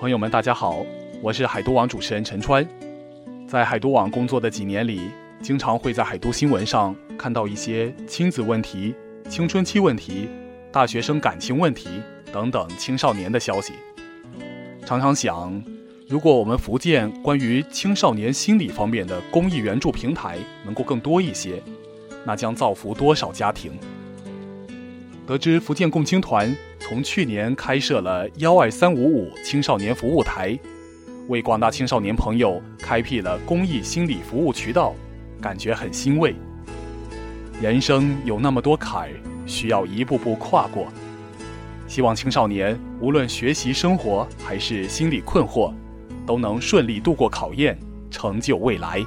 朋友们，大家好，我是海都网主持人陈川。在海都网工作的几年里，经常会在海都新闻上看到一些亲子问题、青春期问题、大学生感情问题等等青少年的消息。常常想，如果我们福建关于青少年心理方面的公益援助平台能够更多一些，那将造福多少家庭？得知福建共青团从去年开设了幺二三五五青少年服务台，为广大青少年朋友开辟了公益心理服务渠道，感觉很欣慰。人生有那么多坎儿，需要一步步跨过。希望青少年无论学习、生活还是心理困惑，都能顺利度过考验，成就未来。